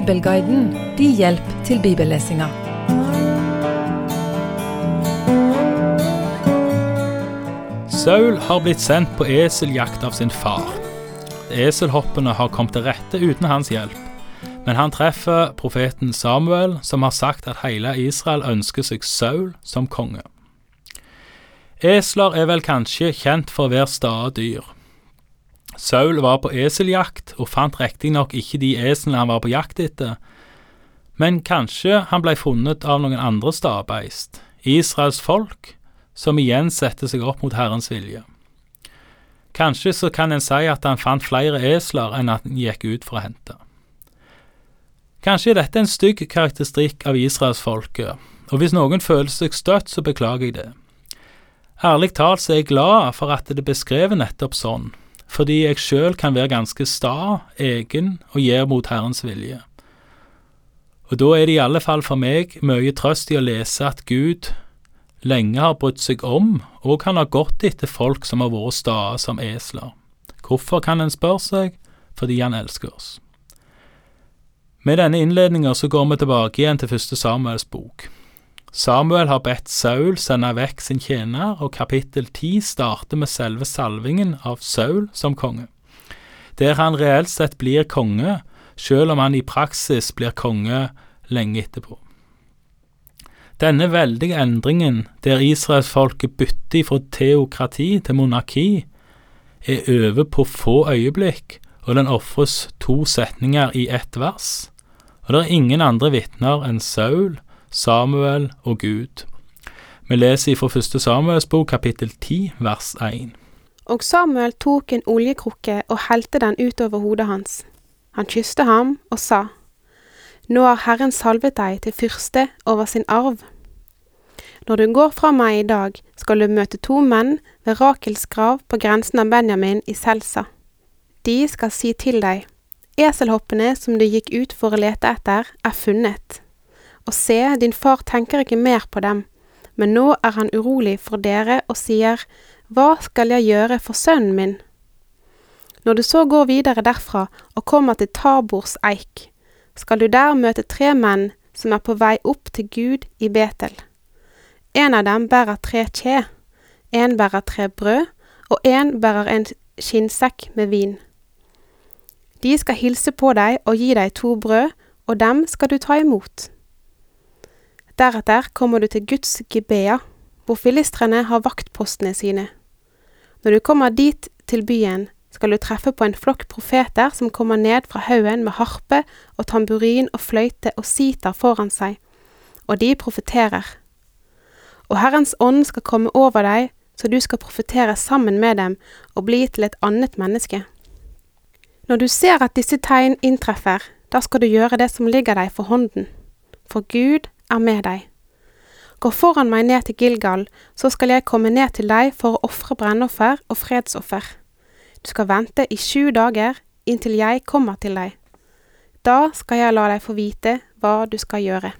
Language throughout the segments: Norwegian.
Bibelguiden din hjelp til bibellesinga. Saul har blitt sendt på eseljakt av sin far. Eselhoppene har kommet til rette uten hans hjelp, men han treffer profeten Samuel, som har sagt at hele Israel ønsker seg Saul som konge. Esler er vel kanskje kjent for å være stae dyr. Saul var på eseljakt og fant riktignok ikke de eslene han var på jakt etter, men kanskje han ble funnet av noen andre stabeist, Israels folk, som igjen setter seg opp mot Herrens vilje. Kanskje så kan en si at han fant flere esler enn at han gikk ut for å hente. Kanskje er dette en stygg karakteristikk av israelsfolket, og hvis noen føler seg støtt, så beklager jeg det. Ærlig talt så er jeg glad for at det er beskrevet nettopp sånn, fordi jeg sjøl kan være ganske sta, egen og gjør mot Herrens vilje. Og da er det i alle fall for meg mye trøst i å lese at Gud lenge har brydd seg om og kan ha gått etter folk som har vært stae som esler. Hvorfor, kan en spørre seg? Fordi han elsker oss. Med denne innledninga så går vi tilbake igjen til første Samuels bok. Samuel har bedt Saul sende vekk sin tjener, og kapittel ti starter med selve salvingen av Saul som konge, der han reelt sett blir konge, selv om han i praksis blir konge lenge etterpå. Denne veldige endringen, der israelsfolket bytter fra teokrati til monarki, er over på få øyeblikk, og den ofres to setninger i ett vers. Og det er ingen andre vitner enn Saul, Samuel og Gud. Vi leser fra første Samuels bok, kapittel 10, vers 1. Og Samuel tok en oljekrukke og helte den utover hodet hans. Han kysste ham og sa, Nå har Herren salvet deg til fyrste over sin arv. Når du går fra meg i dag, skal du møte to menn ved Rakels grav på grensen av Benjamin i Selsa. De skal si til deg, Eselhoppene som du gikk ut for å lete etter, er funnet. Og se, din far tenker ikke mer på dem, men nå er han urolig for dere og sier, Hva skal jeg gjøre for sønnen min? Når du så går videre derfra og kommer til Tabors eik, skal du der møte tre menn som er på vei opp til Gud i Betel. En av dem bærer tre kje, en bærer tre brød, og en bærer en skinnsekk med vin. De skal hilse på deg og gi deg to brød, og dem skal du ta imot. Deretter kommer du til Guds Gibea, hvor filistrene har vaktpostene sine. Når du kommer dit til byen, skal du treffe på en flokk profeter som kommer ned fra haugen med harpe og tamburin og fløyte og siter foran seg, og de profeterer. Og Herrens ånd skal komme over deg, så du skal profetere sammen med dem og bli til et annet menneske. Når du ser at disse tegn inntreffer, da skal du gjøre det som ligger deg for hånden, for Gud er med deg. Gå foran meg ned til Gilgal, så skal jeg komme ned til deg for å ofre brennoffer og fredsoffer. Du skal vente i sju dager inntil jeg kommer til deg. Da skal jeg la deg få vite hva du skal gjøre.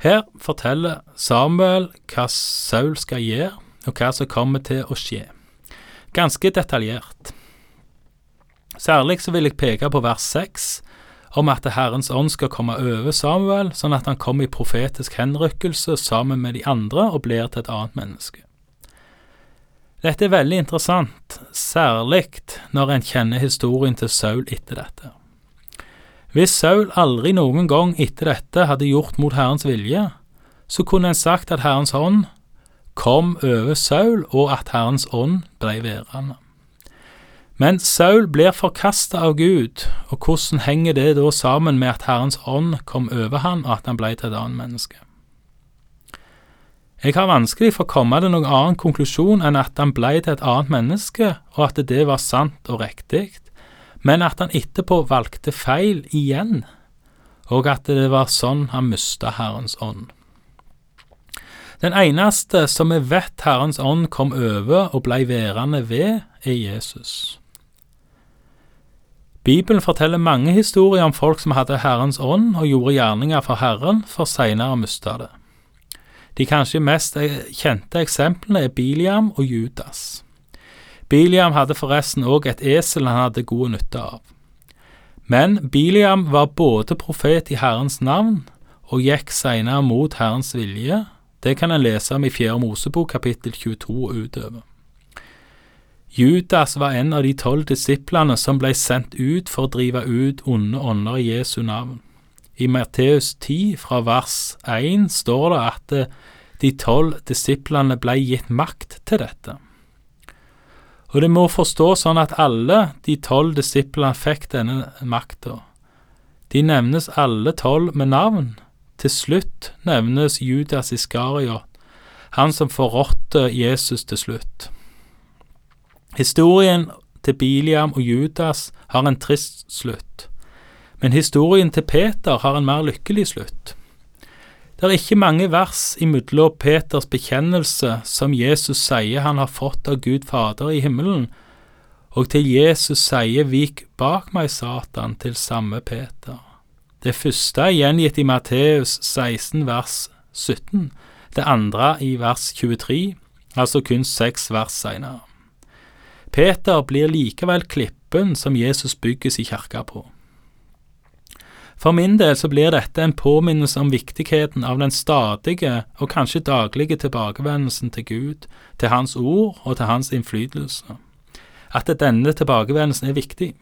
Her forteller Samuel hva Saul skal gjøre, og hva som kommer til å skje. Ganske detaljert. Særlig så vil jeg peke på vers 6, om at Herrens ånd skal komme over Samuel, sånn at han kommer i profetisk henrykkelse sammen med de andre og blir til et annet menneske. Dette er veldig interessant, særlig når en kjenner historien til Saul etter dette. Hvis Saul aldri noen gang etter dette hadde gjort mot Herrens vilje, så kunne en sagt at Herrens ånd kom over Saul, og at Herrens ånd ble værende. Men Saul blir forkasta av Gud, og hvordan henger det da sammen med at Herrens ånd kom over han, og at han ble til et annet menneske? Jeg har vanskelig for å komme til noen annen konklusjon enn at han ble til et annet menneske, og at det var sant og riktig, men at han etterpå valgte feil igjen, og at det var sånn han mista Herrens ånd. Den eneste som vi vet Herrens ånd kom over og blei værende ved, er Jesus. Bibelen forteller mange historier om folk som hadde Herrens ånd og gjorde gjerninger for Herren, for seinere å miste det. De kanskje mest kjente eksemplene er Biliam og Judas. Biliam hadde forresten òg et esel han hadde god nytte av. Men Biliam var både profet i Herrens navn og gikk senere mot Herrens vilje. Det kan en lese om i Fjerde Mosebok kapittel 22 og utover. Judas var en av de tolv disiplene som ble sendt ut for å drive ut onde ånder i Jesu navn. I Matteus 10 fra vers 1 står det at de tolv disiplene ble gitt makt til dette. Og det må forstås sånn at alle de tolv disiplene fikk denne makta. De nevnes alle tolv med navn. Til slutt nevnes Judas Iskariot, han som forrådte Jesus til slutt. Historien til Biliam og Judas har en trist slutt, men historien til Peter har en mer lykkelig slutt. Det er ikke mange vers imellom Peters bekjennelse som Jesus sier han har fått av Gud Fader i himmelen, og til Jesus sier Vik bak meg, Satan, til samme Peter. Det første er gjengitt i Matteus 16 vers 17, det andre i vers 23, altså kun seks vers senere. Peter blir likevel klippen som Jesus bygges i kirka på. For min del så blir dette en påminnelse om viktigheten av den stadige og kanskje daglige tilbakevendelsen til Gud, til Hans ord og til Hans innflytelse. At denne tilbakevendelsen er viktig.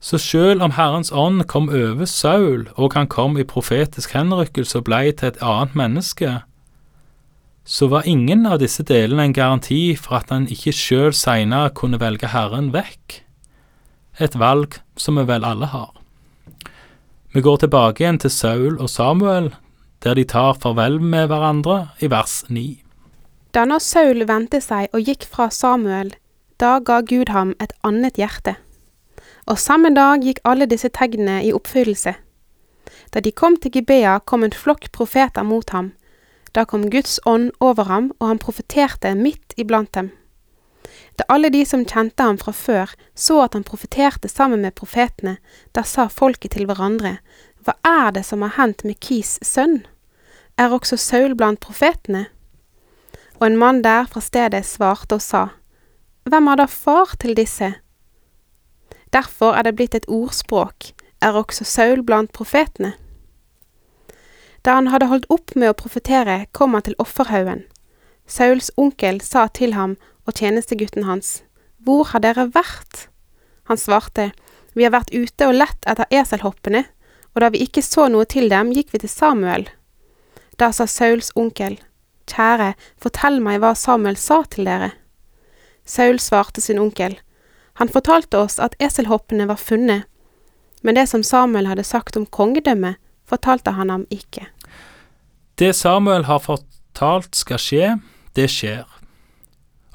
Så selv om Herrens ånd kom over Saul, og han kom i profetisk henrykkelse og blei til et annet menneske, så var ingen av disse delene en garanti for at han ikke sjøl seinere kunne velge Herren vekk. Et valg som vi vel alle har. Vi går tilbake igjen til Saul og Samuel, der de tar farvel med hverandre i vers 9. Da når Saul vendte seg og gikk fra Samuel, da ga Gud ham et annet hjerte. Og samme dag gikk alle disse tegnene i oppfyllelse. Da de kom til Gibea, kom en flokk profeter mot ham. Da kom Guds ånd over ham, og han profeterte midt iblant dem. Da alle de som kjente ham fra før, så at han profeterte sammen med profetene, da sa folket til hverandre, Hva er det som har hendt med Kis sønn? Er også Saul blant profetene? Og en mann der fra stedet svarte og sa, Hvem er da far til disse? Derfor er det blitt et ordspråk, er også Saul blant profetene? Da han hadde holdt opp med å profetere, kom han til offerhaugen. Sauls onkel sa til ham og tjenestegutten hans, Hvor har dere vært? Han svarte, Vi har vært ute og lett etter eselhoppene, og da vi ikke så noe til dem, gikk vi til Samuel. Da sa Sauls onkel, Kjære, fortell meg hva Samuel sa til dere. Saul svarte sin onkel, Han fortalte oss at eselhoppene var funnet, men det som Samuel hadde sagt om kongedømmet, fortalte han ham ikke. Det Samuel har fortalt skal skje, det skjer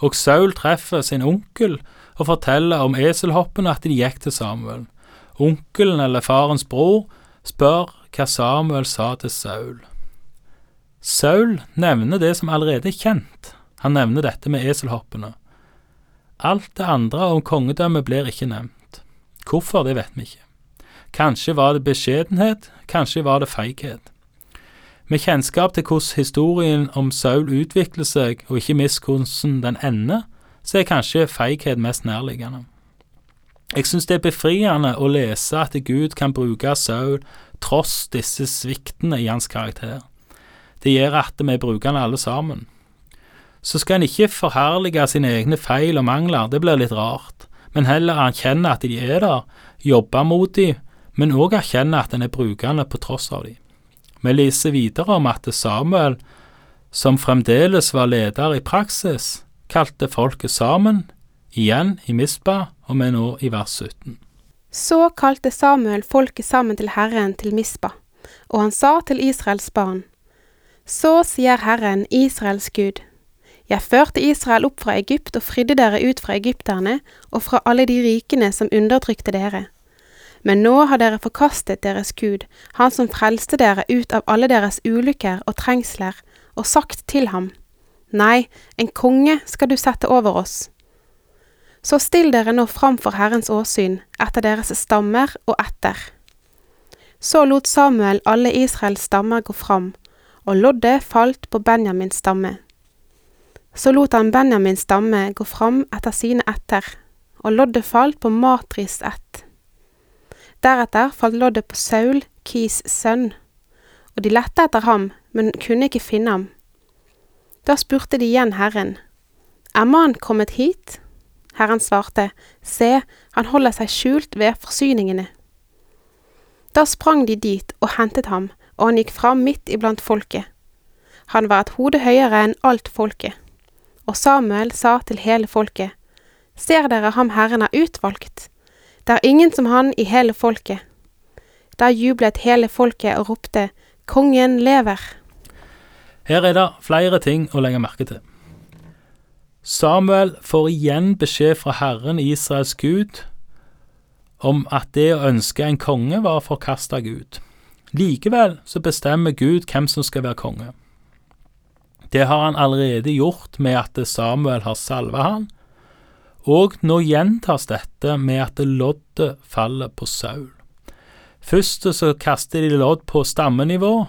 og Saul treffer sin onkel og forteller om eselhoppene at de gikk til Samuel. Onkelen eller farens bror spør hva Samuel sa til Saul. Saul nevner det som allerede er kjent, han nevner dette med eselhoppene. Alt det andre om kongedømmet blir ikke nevnt. Hvorfor, det vet vi ikke. Kanskje var det beskjedenhet, kanskje var det feighet. Med kjennskap til hvordan historien om Saul utvikler seg, og ikke minst hvordan den ender, så er kanskje feighet mest nærliggende. Jeg synes det er befriende å lese at Gud kan bruke Saul tross disse sviktene i hans karakter. Det gjør at vi bruker han alle sammen. Så skal en ikke forherlige sine egne feil og mangler, det blir litt rart, men heller erkjenne at de er der, jobbe mot dem, men òg erkjenne at en er brukende på tross av dem. Vi leser videre om at Samuel, som fremdeles var leder i praksis, kalte folket sammen, igjen i Misba, og vi nå i vers 17. Så kalte Samuel folket sammen til Herren til Misba, og han sa til Israels barn, Så sier Herren, Israels Gud, jeg førte Israel opp fra Egypt og fridde dere ut fra egypterne og fra alle de rikene som undertrykte dere. Men nå har dere forkastet deres Gud, Han som frelste dere ut av alle deres ulykker og trengsler, og sagt til ham, Nei, en konge skal du sette over oss. Så still dere nå fram for Herrens åsyn, etter deres stammer og etter. Så lot Samuel alle Israels stammer gå fram, og loddet falt på Benjamins stamme. Så lot han Benjamins stamme gå fram etter sine etter, og loddet falt på Matris ett. Deretter falt loddet på Saul, Kis sønn, og de lette etter ham, men kunne ikke finne ham. Da spurte de igjen Herren, Er mannen kommet hit? Herren svarte, Se, han holder seg skjult ved forsyningene. Da sprang de dit og hentet ham, og han gikk fram midt iblant folket. Han var et hode høyere enn alt folket. Og Samuel sa til hele folket, Ser dere ham Herren har utvalgt? Det er ingen som han i hele folket. Da jublet hele folket og ropte, Kongen lever. Her er det flere ting å legge merke til. Samuel får igjen beskjed fra Herren Israels Gud om at det å ønske en konge var forkasta Gud. Likevel så bestemmer Gud hvem som skal være konge. Det har han allerede gjort med at Samuel har salva han, og nå gjentas dette med at loddet faller på Saul. Først så kaster de lodd på stammenivå,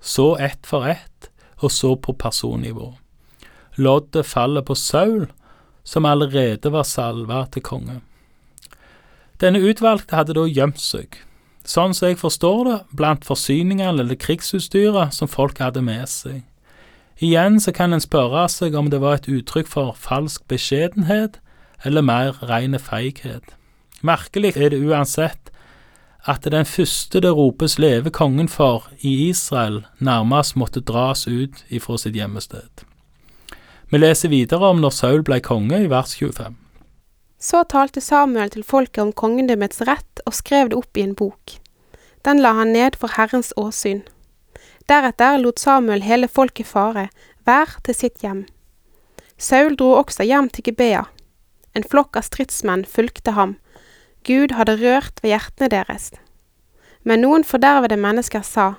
så ett for ett, og så på personnivå. Loddet faller på Saul, som allerede var salva til konge. Denne utvalgte hadde da gjemt seg, sånn som jeg forstår det, blant forsyningene eller krigsutstyret som folk hadde med seg. Igjen så kan en spørre seg om det var et uttrykk for falsk beskjedenhet eller mer reine feighet. Merkelig er det uansett at den første det ropes leve kongen for i Israel, nærmest måtte dras ut ifra sitt hjemmested. Vi leser videre om når Saul ble konge, i vers 25. Så talte Samuel til folket om kongedømmets rett og skrev det opp i en bok. Den la han ned for Herrens åsyn. Deretter lot Samuel hele folket fare, hver til sitt hjem. Saul dro også hjem til Gibea. En flokk av stridsmenn fulgte ham. Gud hadde rørt ved hjertene deres. Men noen fordervede mennesker sa,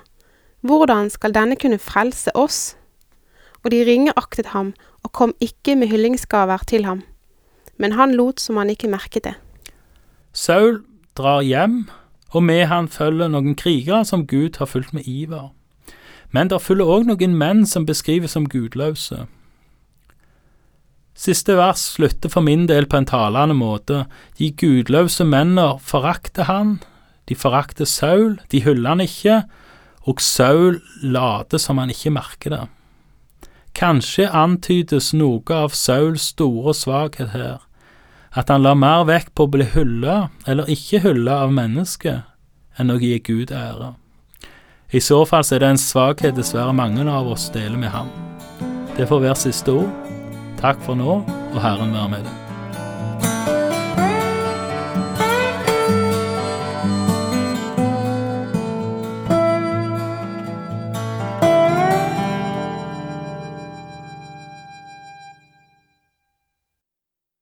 Hvordan skal denne kunne frelse oss? Og de ringeaktet ham og kom ikke med hyllingsgaver til ham. Men han lot som han ikke merket det. Saul drar hjem, og med han følger noen krigere som Gud har fulgt med iver. Men der følger òg noen menn som beskrives som gudløse. Siste vers slutter for min del på en talende måte. De gudløse mennene forakter han, de forakter Saul, de hyller han ikke, og Saul later som han ikke merker det. Kanskje antydes noe av Sauls store svakhet her, at han la mer vekt på å bli hyllet eller ikke hyllet av mennesket enn å gi Gud ære. I så fall er det en svakhet dessverre mange av oss deler med ham. Det får være siste ord. Takk for nå, og Herren være med deg.